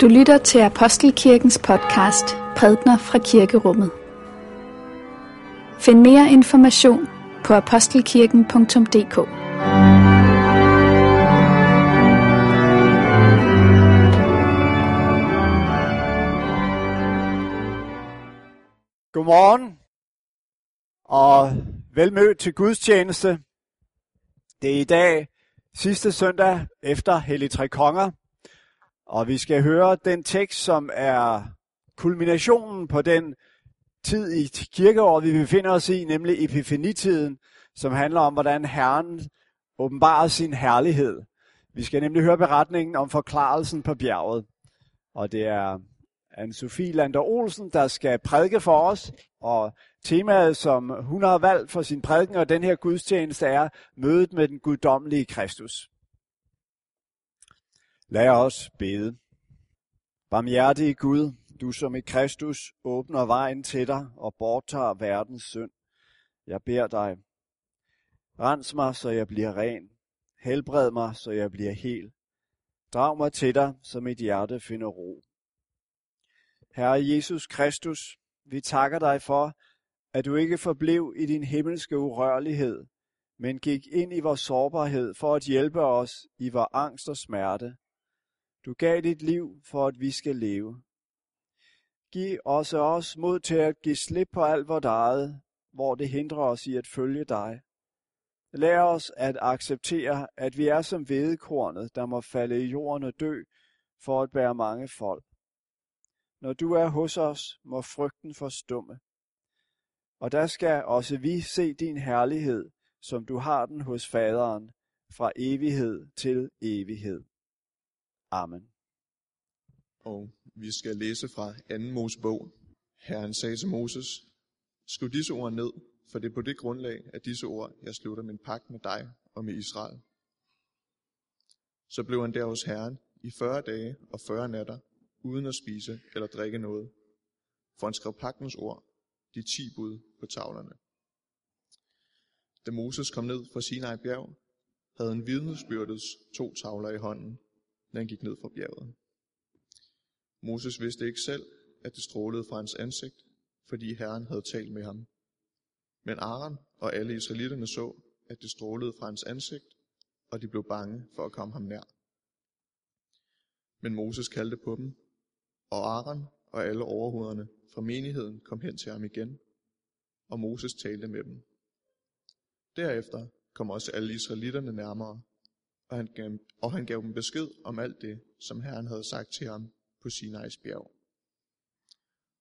Du lytter til Apostelkirkens podcast Prædner fra Kirkerummet. Find mere information på apostelkirken.dk Godmorgen og velmødt til gudstjeneste. Det er i dag sidste søndag efter Hellig Tre Konger, og vi skal høre den tekst, som er kulminationen på den tid i kirkeåret, vi befinder os i, nemlig epifanitiden, som handler om, hvordan Herren åbenbarer sin herlighed. Vi skal nemlig høre beretningen om forklarelsen på bjerget. Og det er Anne-Sophie Lander Olsen, der skal prædike for os. Og temaet, som hun har valgt for sin prædiken og den her gudstjeneste, er mødet med den guddommelige Kristus. Lad os bede. Barmhjertige Gud, du som i Kristus åbner vejen til dig og borttager verdens synd. Jeg beder dig, rens mig, så jeg bliver ren. Helbred mig, så jeg bliver hel. Drag mig til dig, så mit hjerte finder ro. Herre Jesus Kristus, vi takker dig for, at du ikke forblev i din himmelske urørlighed, men gik ind i vores sårbarhed for at hjælpe os i vores angst og smerte. Du gav dit liv for, at vi skal leve. Giv også os mod til at give slip på alt vort eget, hvor det hindrer os i at følge dig. Lær os at acceptere, at vi er som vedekornet, der må falde i jorden og dø, for at bære mange folk. Når du er hos os, må frygten forstumme. Og der skal også vi se din herlighed, som du har den hos faderen, fra evighed til evighed. Amen. Og vi skal læse fra 2. Mosebog. Herren sagde til Moses, skriv disse ord ned, for det er på det grundlag af disse ord, jeg slutter min pagt med dig og med Israel. Så blev han der hos Herren i 40 dage og 40 natter, uden at spise eller drikke noget. For han skrev pagtens ord, de ti bud på tavlerne. Da Moses kom ned fra Sinai bjerg, havde han vidnesbyrdets to tavler i hånden, da han gik ned fra bjerget. Moses vidste ikke selv, at det strålede fra hans ansigt, fordi Herren havde talt med ham. Men Aaron og alle israelitterne så, at det strålede fra hans ansigt, og de blev bange for at komme ham nær. Men Moses kaldte på dem, og Aaron og alle overhovederne fra menigheden kom hen til ham igen, og Moses talte med dem. Derefter kom også alle israelitterne nærmere, og han, gav, og han gav dem besked om alt det, som Herren havde sagt til ham på Sinai's bjerg.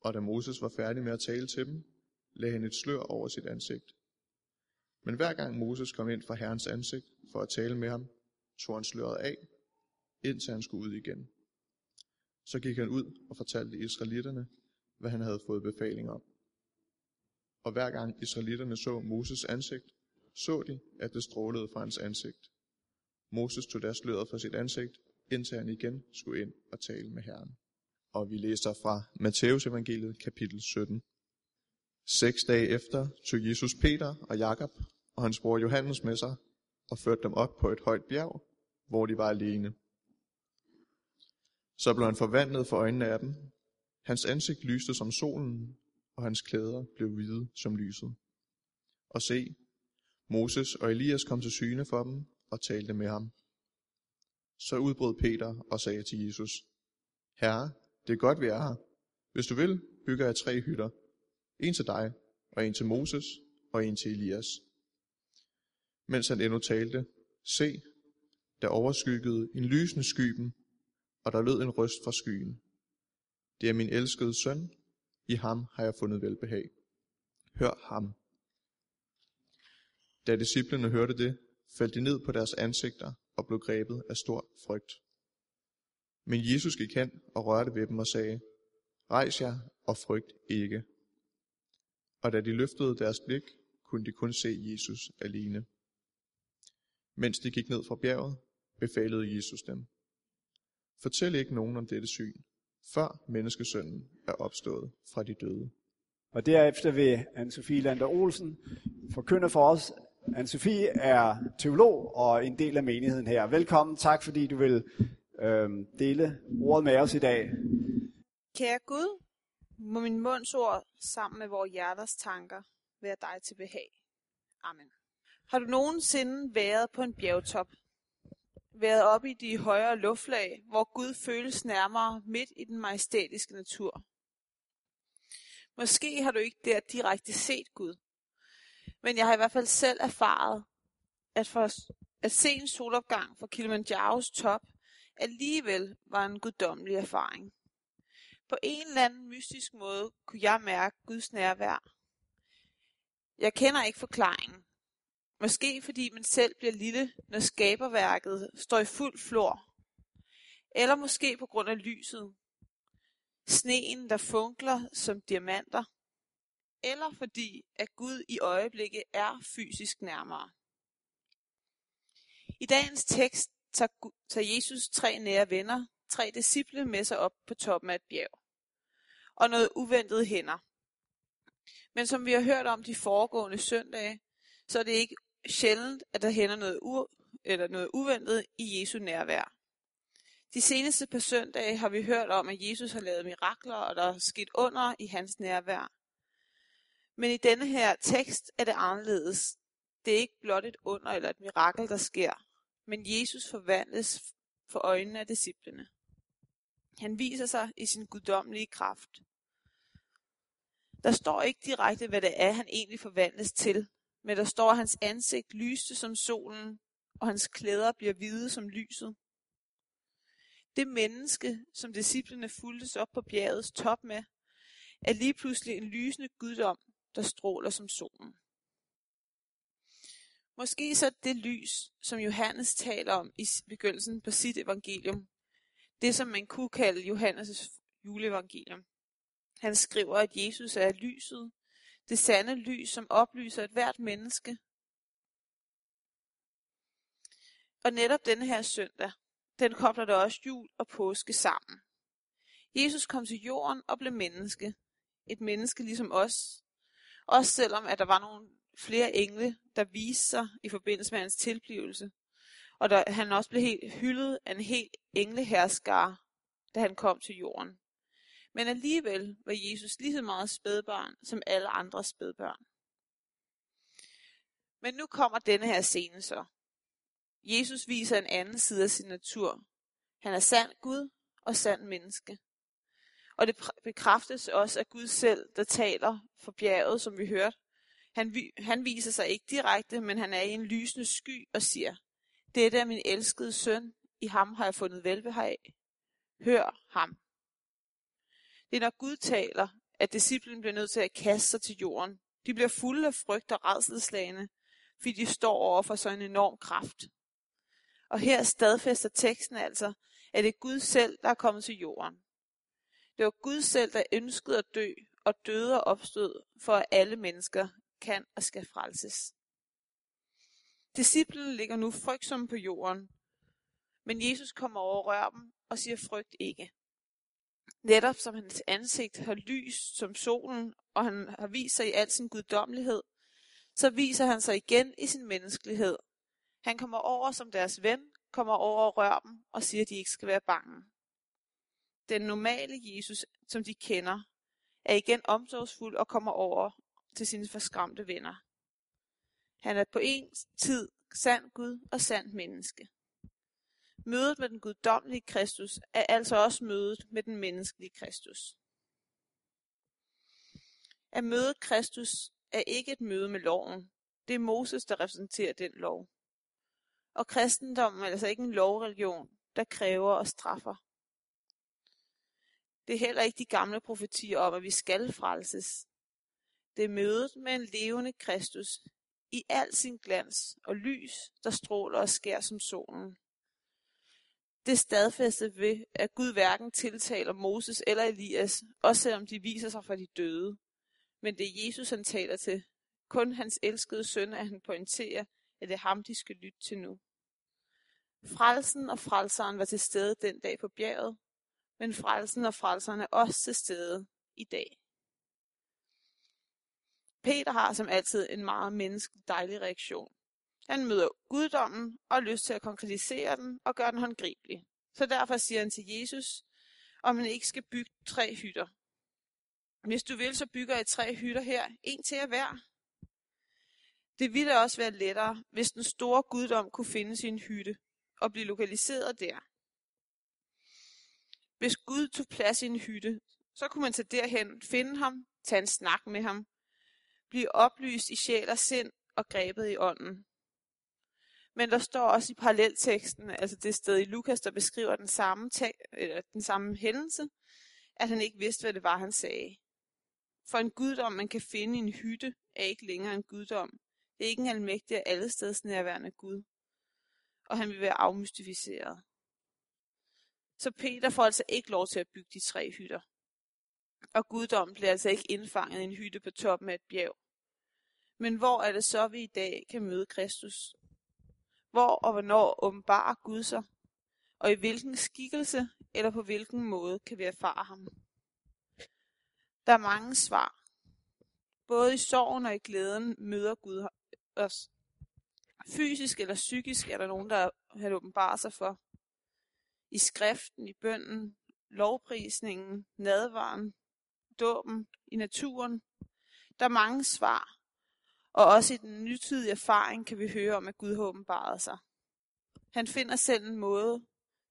Og da Moses var færdig med at tale til dem, lagde han et slør over sit ansigt. Men hver gang Moses kom ind fra Herrens ansigt for at tale med ham, tog han sløret af, indtil han skulle ud igen. Så gik han ud og fortalte israelitterne, hvad han havde fået befaling om. Og hver gang israelitterne så Moses ansigt, så de, at det strålede fra hans ansigt. Moses tog deres sløret fra sit ansigt, indtil han igen skulle ind og tale med Herren. Og vi læser fra Matteus evangeliet kapitel 17. Seks dage efter tog Jesus Peter og Jakob og hans bror Johannes med sig og førte dem op på et højt bjerg, hvor de var alene. Så blev han forvandlet for øjnene af dem. Hans ansigt lyste som solen, og hans klæder blev hvide som lyset. Og se, Moses og Elias kom til syne for dem og talte med ham. Så udbrød Peter og sagde til Jesus, Herre, det er godt, vi er her. Hvis du vil, bygger jeg tre hytter. En til dig, og en til Moses, og en til Elias. Mens han endnu talte, se, der overskyggede en lysende skyben, og der lød en røst fra skyen. Det er min elskede søn, i ham har jeg fundet velbehag. Hør ham. Da disciplene hørte det, faldt de ned på deres ansigter og blev grebet af stor frygt. Men Jesus gik hen og rørte ved dem og sagde, Rejs jer og frygt ikke. Og da de løftede deres blik, kunne de kun se Jesus alene. Mens de gik ned fra bjerget, befalede Jesus dem. Fortæl ikke nogen om dette syn, før menneskesønnen er opstået fra de døde. Og derefter vil Anne-Sophie Lander Olsen forkynde for os. Anne-Sophie er teolog og en del af menigheden her. Velkommen, tak fordi du vil øh, dele ordet med os i dag. Kære Gud, må min munds ord sammen med vores hjerters tanker være dig til behag. Amen. Har du nogensinde været på en bjergtop? Været oppe i de højere luftlag, hvor Gud føles nærmere midt i den majestætiske natur? Måske har du ikke der direkte set Gud, men jeg har i hvert fald selv erfaret, at, for, at se en solopgang fra Kilimanjaros top alligevel var en guddommelig erfaring. På en eller anden mystisk måde kunne jeg mærke Guds nærvær. Jeg kender ikke forklaringen. Måske fordi man selv bliver lille, når skaberværket står i fuld flor. Eller måske på grund af lyset. Sneen, der funkler som diamanter. Eller fordi, at Gud i øjeblikket er fysisk nærmere. I dagens tekst tager Jesus tre nære venner, tre disciple med sig op på toppen af et bjerg. Og noget uventet hænder. Men som vi har hørt om de foregående søndage, så er det ikke sjældent, at der hænder noget, u- eller noget uventet i Jesu nærvær. De seneste par søndage har vi hørt om, at Jesus har lavet mirakler, og der er sket under i hans nærvær. Men i denne her tekst er det anderledes. Det er ikke blot et under eller et mirakel, der sker, men Jesus forvandles for øjnene af disciplene. Han viser sig i sin guddommelige kraft. Der står ikke direkte, hvad det er, han egentlig forvandles til, men der står, at hans ansigt lyste som solen, og hans klæder bliver hvide som lyset. Det menneske, som disciplene fuldtes op på bjergets top med, er lige pludselig en lysende guddom, der stråler som solen. Måske så det lys, som Johannes taler om i begyndelsen på sit evangelium, det som man kunne kalde Johannes' juleevangelium. Han skriver, at Jesus er lyset, det sande lys, som oplyser et hvert menneske. Og netop denne her søndag, den kobler der også jul og påske sammen. Jesus kom til jorden og blev menneske. Et menneske ligesom os. Også selvom at der var nogle flere engle, der viste sig i forbindelse med hans tilblivelse. Og der, han også blev helt hyldet af en helt engleherskare, da han kom til jorden. Men alligevel var Jesus lige så meget spædbarn som alle andre spædbørn. Men nu kommer denne her scene så. Jesus viser en anden side af sin natur. Han er sand Gud og sand menneske. Og det bekræftes også af Gud selv, der taler for bjerget, som vi hørte. Han, han viser sig ikke direkte, men han er i en lysende sky og siger, Dette er min elskede søn, i ham har jeg fundet velbehag. Hør ham. Det er når Gud taler, at disciplen bliver nødt til at kaste sig til jorden. De bliver fulde af frygt og redselslagene, fordi de står over for så en enorm kraft. Og her stadfæster teksten altså, at det er Gud selv, der er kommet til jorden. Det var Gud selv, der ønskede at dø, og døde og opstod, for at alle mennesker kan og skal frelses. Disciplen ligger nu frygtsomme på jorden, men Jesus kommer over og rører dem og siger frygt ikke. Netop som hans ansigt har lys som solen, og han har vist sig i al sin guddommelighed, så viser han sig igen i sin menneskelighed. Han kommer over som deres ven, kommer over og rører dem og siger, at de ikke skal være bange. Den normale Jesus, som de kender, er igen omsorgsfuld og kommer over til sine forskræmte venner. Han er på en tid sand Gud og sand menneske. Mødet med den guddommelige Kristus er altså også mødet med den menneskelige Kristus. At møde Kristus er ikke et møde med loven. Det er Moses, der repræsenterer den lov. Og kristendommen er altså ikke en lovreligion, der kræver og straffer. Det er heller ikke de gamle profetier om, at vi skal frelses. Det er mødet med en levende Kristus i al sin glans og lys, der stråler og skær som solen. Det er stadfæstet ved, at Gud hverken tiltaler Moses eller Elias, også selvom de viser sig fra de døde. Men det er Jesus, han taler til. Kun hans elskede søn, at han pointerer, at det er ham, de skal lytte til nu. Frelsen og frelseren var til stede den dag på bjerget, men frelsen og frelseren er også til stede i dag. Peter har som altid en meget menneskelig dejlig reaktion. Han møder guddommen og har lyst til at konkretisere den og gøre den håndgribelig. Så derfor siger han til Jesus, om han ikke skal bygge tre hytter. Hvis du vil, så bygger jeg tre hytter her, en til at hver. Det ville også være lettere, hvis den store guddom kunne finde sin hytte og blive lokaliseret der. Hvis Gud tog plads i en hytte, så kunne man tage derhen, finde ham, tage en snak med ham, blive oplyst i sjæl og sind og grebet i ånden. Men der står også i parallelteksten, altså det sted i Lukas, der beskriver den samme, eller den samme hændelse, at han ikke vidste, hvad det var, han sagde. For en guddom, man kan finde i en hytte, er ikke længere en guddom. Det er ikke en almægtig og allesteds nærværende Gud. Og han vil være afmystificeret. Så Peter får altså ikke lov til at bygge de tre hytter. Og guddommen bliver altså ikke indfanget i en hytte på toppen af et bjerg. Men hvor er det så, vi i dag kan møde Kristus? Hvor og hvornår åbenbarer Gud sig? Og i hvilken skikkelse eller på hvilken måde kan vi erfare ham? Der er mange svar. Både i sorgen og i glæden møder Gud os. Fysisk eller psykisk er der nogen, der har åbenbaret sig for. I skriften, i bønden, lovprisningen, nadvaren, dåben, i naturen. Der er mange svar, og også i den nytidige erfaring kan vi høre om, at Gud har åbenbaret sig. Han finder selv en måde,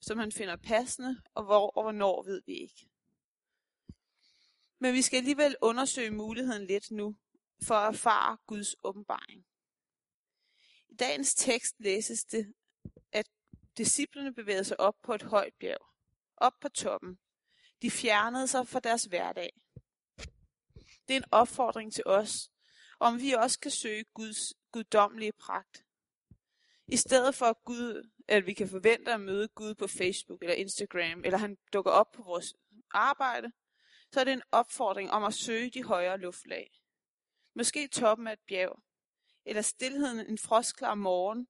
som han finder passende, og hvor og hvornår ved vi ikke. Men vi skal alligevel undersøge muligheden lidt nu, for at erfare Guds åbenbaring. I dagens tekst læses det, Disciplerne bevægede sig op på et højt bjerg, op på toppen. De fjernede sig fra deres hverdag. Det er en opfordring til os, om vi også kan søge Guds guddommelige pragt. I stedet for at, Gud, at vi kan forvente at møde Gud på Facebook eller Instagram, eller han dukker op på vores arbejde, så er det en opfordring om at søge de højere luftlag. Måske toppen af et bjerg, eller stillheden en frostklar morgen,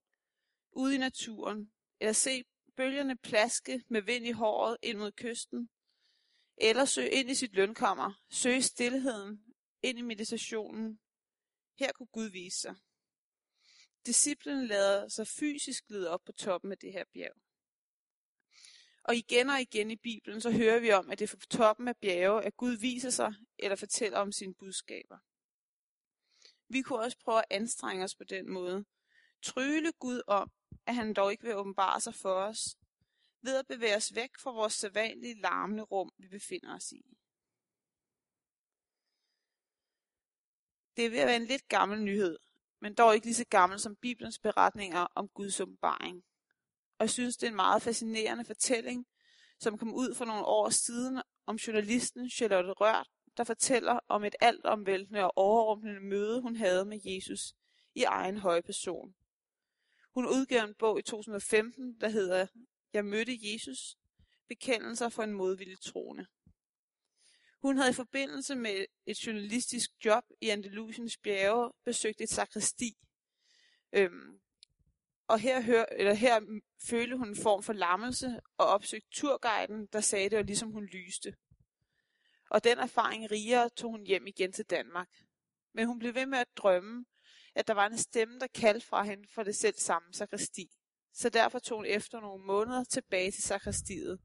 ude i naturen, eller se bølgerne plaske med vind i håret ind mod kysten, eller søge ind i sit lønkammer, søge stillheden, ind i meditationen. Her kunne Gud vise sig. Disciplen lader sig fysisk lede op på toppen af det her bjerg. Og igen og igen i Bibelen, så hører vi om, at det er på toppen af bjerge, at Gud viser sig eller fortæller om sine budskaber. Vi kunne også prøve at anstrenge os på den måde. Tryle Gud om, at han dog ikke vil åbenbare sig for os, ved at bevæge os væk fra vores sædvanlige larmende rum, vi befinder os i. Det er ved at være en lidt gammel nyhed, men dog ikke lige så gammel som Bibelens beretninger om Guds åbenbaring. Og jeg synes, det er en meget fascinerende fortælling, som kom ud for nogle år siden om journalisten Charlotte Rørt, der fortæller om et altomvæltende og overrumplende møde, hun havde med Jesus i egen høje person. Hun udgav en bog i 2015, der hedder Jeg mødte Jesus, bekendelser for en modvillig troende. Hun havde i forbindelse med et journalistisk job i Andalusiens bjerge besøgt et sakristi. Øhm, og her, hør, eller her følte hun en form for lammelse og opsøgte turguiden, der sagde, det og ligesom hun lyste. Og den erfaring rigere tog hun hjem igen til Danmark. Men hun blev ved med at drømme, at der var en stemme, der kaldte fra hende for det selv samme sakristi. Så derfor tog hun efter nogle måneder tilbage til sakristiet.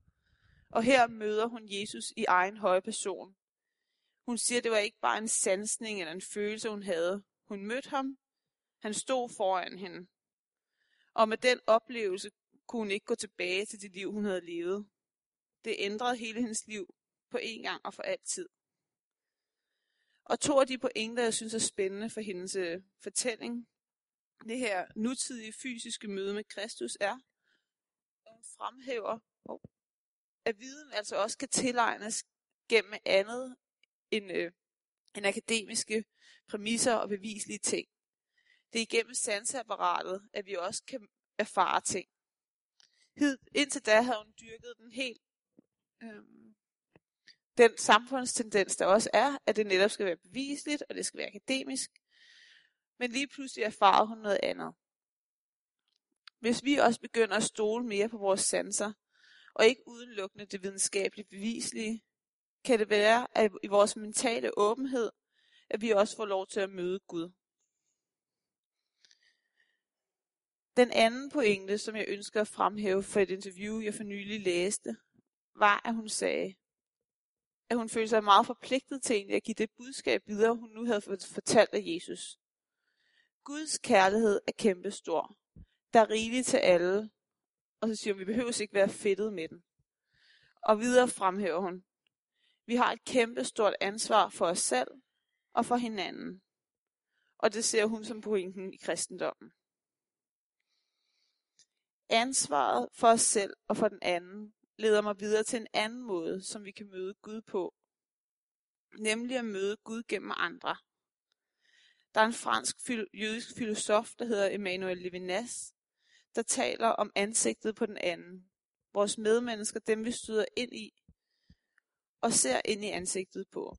Og her møder hun Jesus i egen høje person. Hun siger, at det var ikke bare en sansning eller en følelse, hun havde. Hun mødte ham. Han stod foran hende. Og med den oplevelse kunne hun ikke gå tilbage til det liv, hun havde levet. Det ændrede hele hendes liv på en gang og for altid. Og to af de pointer, jeg synes er spændende for hendes øh, fortælling, det her nutidige fysiske møde med Kristus er, at hun fremhæver, at viden altså også kan tilegnes gennem andet end, øh, end akademiske præmisser og bevislige ting. Det er igennem sanseapparatet, at vi også kan erfare ting. Indtil da havde hun dyrket den helt øh, den samfundstendens, der også er, at det netop skal være beviseligt, og det skal være akademisk. Men lige pludselig erfarer hun noget andet. Hvis vi også begynder at stole mere på vores sanser, og ikke udelukkende det videnskabeligt beviselige, kan det være, at i vores mentale åbenhed, at vi også får lov til at møde Gud. Den anden pointe, som jeg ønsker at fremhæve for et interview, jeg for nylig læste, var, at hun sagde, at hun følte sig meget forpligtet til egentlig at give det budskab videre, hun nu havde fået fortalt af Jesus. Guds kærlighed er kæmpestor. Der er rigeligt til alle. Og så siger hun, vi behøver ikke være fedtet med den. Og videre fremhæver hun, vi har et kæmpestort ansvar for os selv og for hinanden. Og det ser hun som pointen i kristendommen. Ansvaret for os selv og for den anden leder mig videre til en anden måde, som vi kan møde Gud på. Nemlig at møde Gud gennem andre. Der er en fransk jødisk filosof, der hedder Emmanuel Levinas, der taler om ansigtet på den anden. Vores medmennesker, dem vi støder ind i, og ser ind i ansigtet på.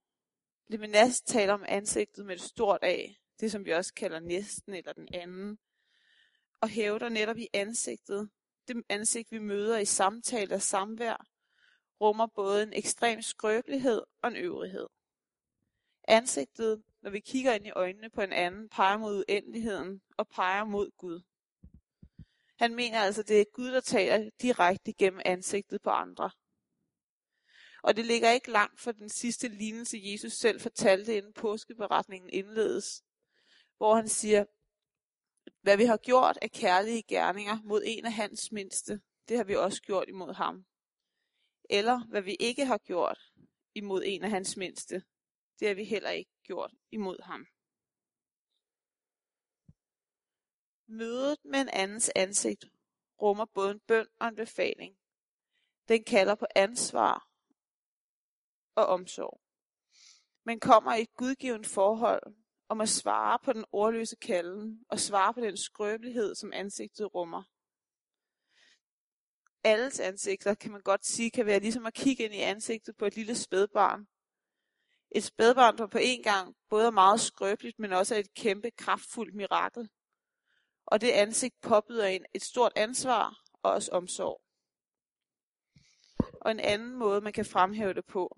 Levinas taler om ansigtet med et stort A, det som vi også kalder næsten eller den anden, og hævder netop i ansigtet, det ansigt vi møder i samtale og samvær, rummer både en ekstrem skrøbelighed og en øvrighed. Ansigtet, når vi kigger ind i øjnene på en anden, peger mod uendeligheden og peger mod Gud. Han mener altså, det er Gud, der taler direkte gennem ansigtet på andre. Og det ligger ikke langt fra den sidste lignelse, Jesus selv fortalte, inden påskeberetningen indledes, hvor han siger, hvad vi har gjort af kærlige gerninger mod en af hans mindste, det har vi også gjort imod ham. Eller hvad vi ikke har gjort imod en af hans mindste, det har vi heller ikke gjort imod ham. Mødet med en andens ansigt rummer både en bøn og en befaling. Den kalder på ansvar og omsorg, men kommer i et gudgivet forhold om at svare på den ordløse kalden og svare på den skrøbelighed, som ansigtet rummer. Alles ansigter, kan man godt sige, kan være ligesom at kigge ind i ansigtet på et lille spædbarn. Et spædbarn, der på en gang både er meget skrøbeligt, men også er et kæmpe kraftfuldt mirakel. Og det ansigt påbyder en et stort ansvar og også omsorg. Og en anden måde, man kan fremhæve det på,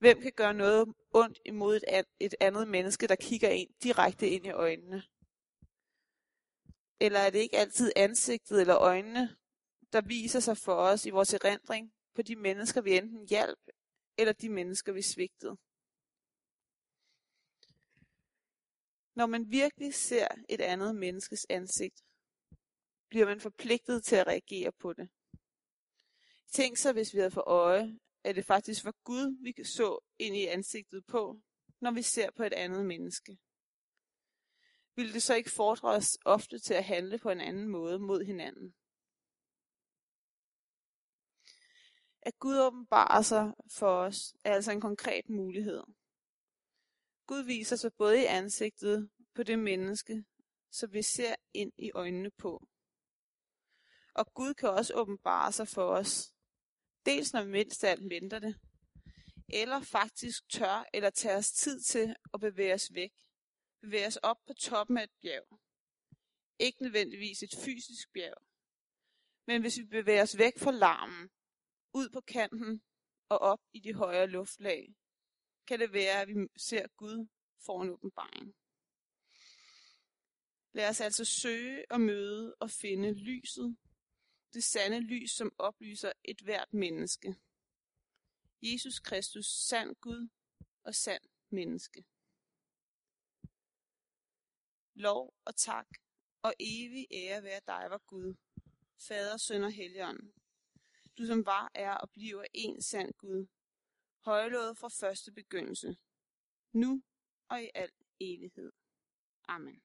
Hvem kan gøre noget ondt imod et, et andet menneske, der kigger en direkte ind i øjnene? Eller er det ikke altid ansigtet eller øjnene, der viser sig for os i vores erindring på de mennesker, vi enten hjalp, eller de mennesker, vi svigtede? Når man virkelig ser et andet menneskes ansigt, bliver man forpligtet til at reagere på det. Tænk så, hvis vi havde for øje, at det faktisk var Gud, vi så ind i ansigtet på, når vi ser på et andet menneske. Vil det så ikke fordre os ofte til at handle på en anden måde mod hinanden? At Gud åbenbarer sig for os er altså en konkret mulighed. Gud viser sig både i ansigtet på det menneske, som vi ser ind i øjnene på. Og Gud kan også åbenbare sig for os Dels når vi mindst alt venter det, eller faktisk tør eller tager os tid til at bevæge os væk. Bevæge os op på toppen af et bjerg. Ikke nødvendigvis et fysisk bjerg. Men hvis vi bevæger os væk fra larmen, ud på kanten og op i de højere luftlag, kan det være, at vi ser Gud for en åbenbaring. Lad os altså søge og møde og finde lyset det sande lys, som oplyser et hvert menneske. Jesus Kristus, sand Gud og sand menneske. Lov og tak og evig ære være dig, var Gud, Fader, Søn og Helligånd. Du som var, er og bliver en sand Gud, højlået fra første begyndelse, nu og i al evighed. Amen.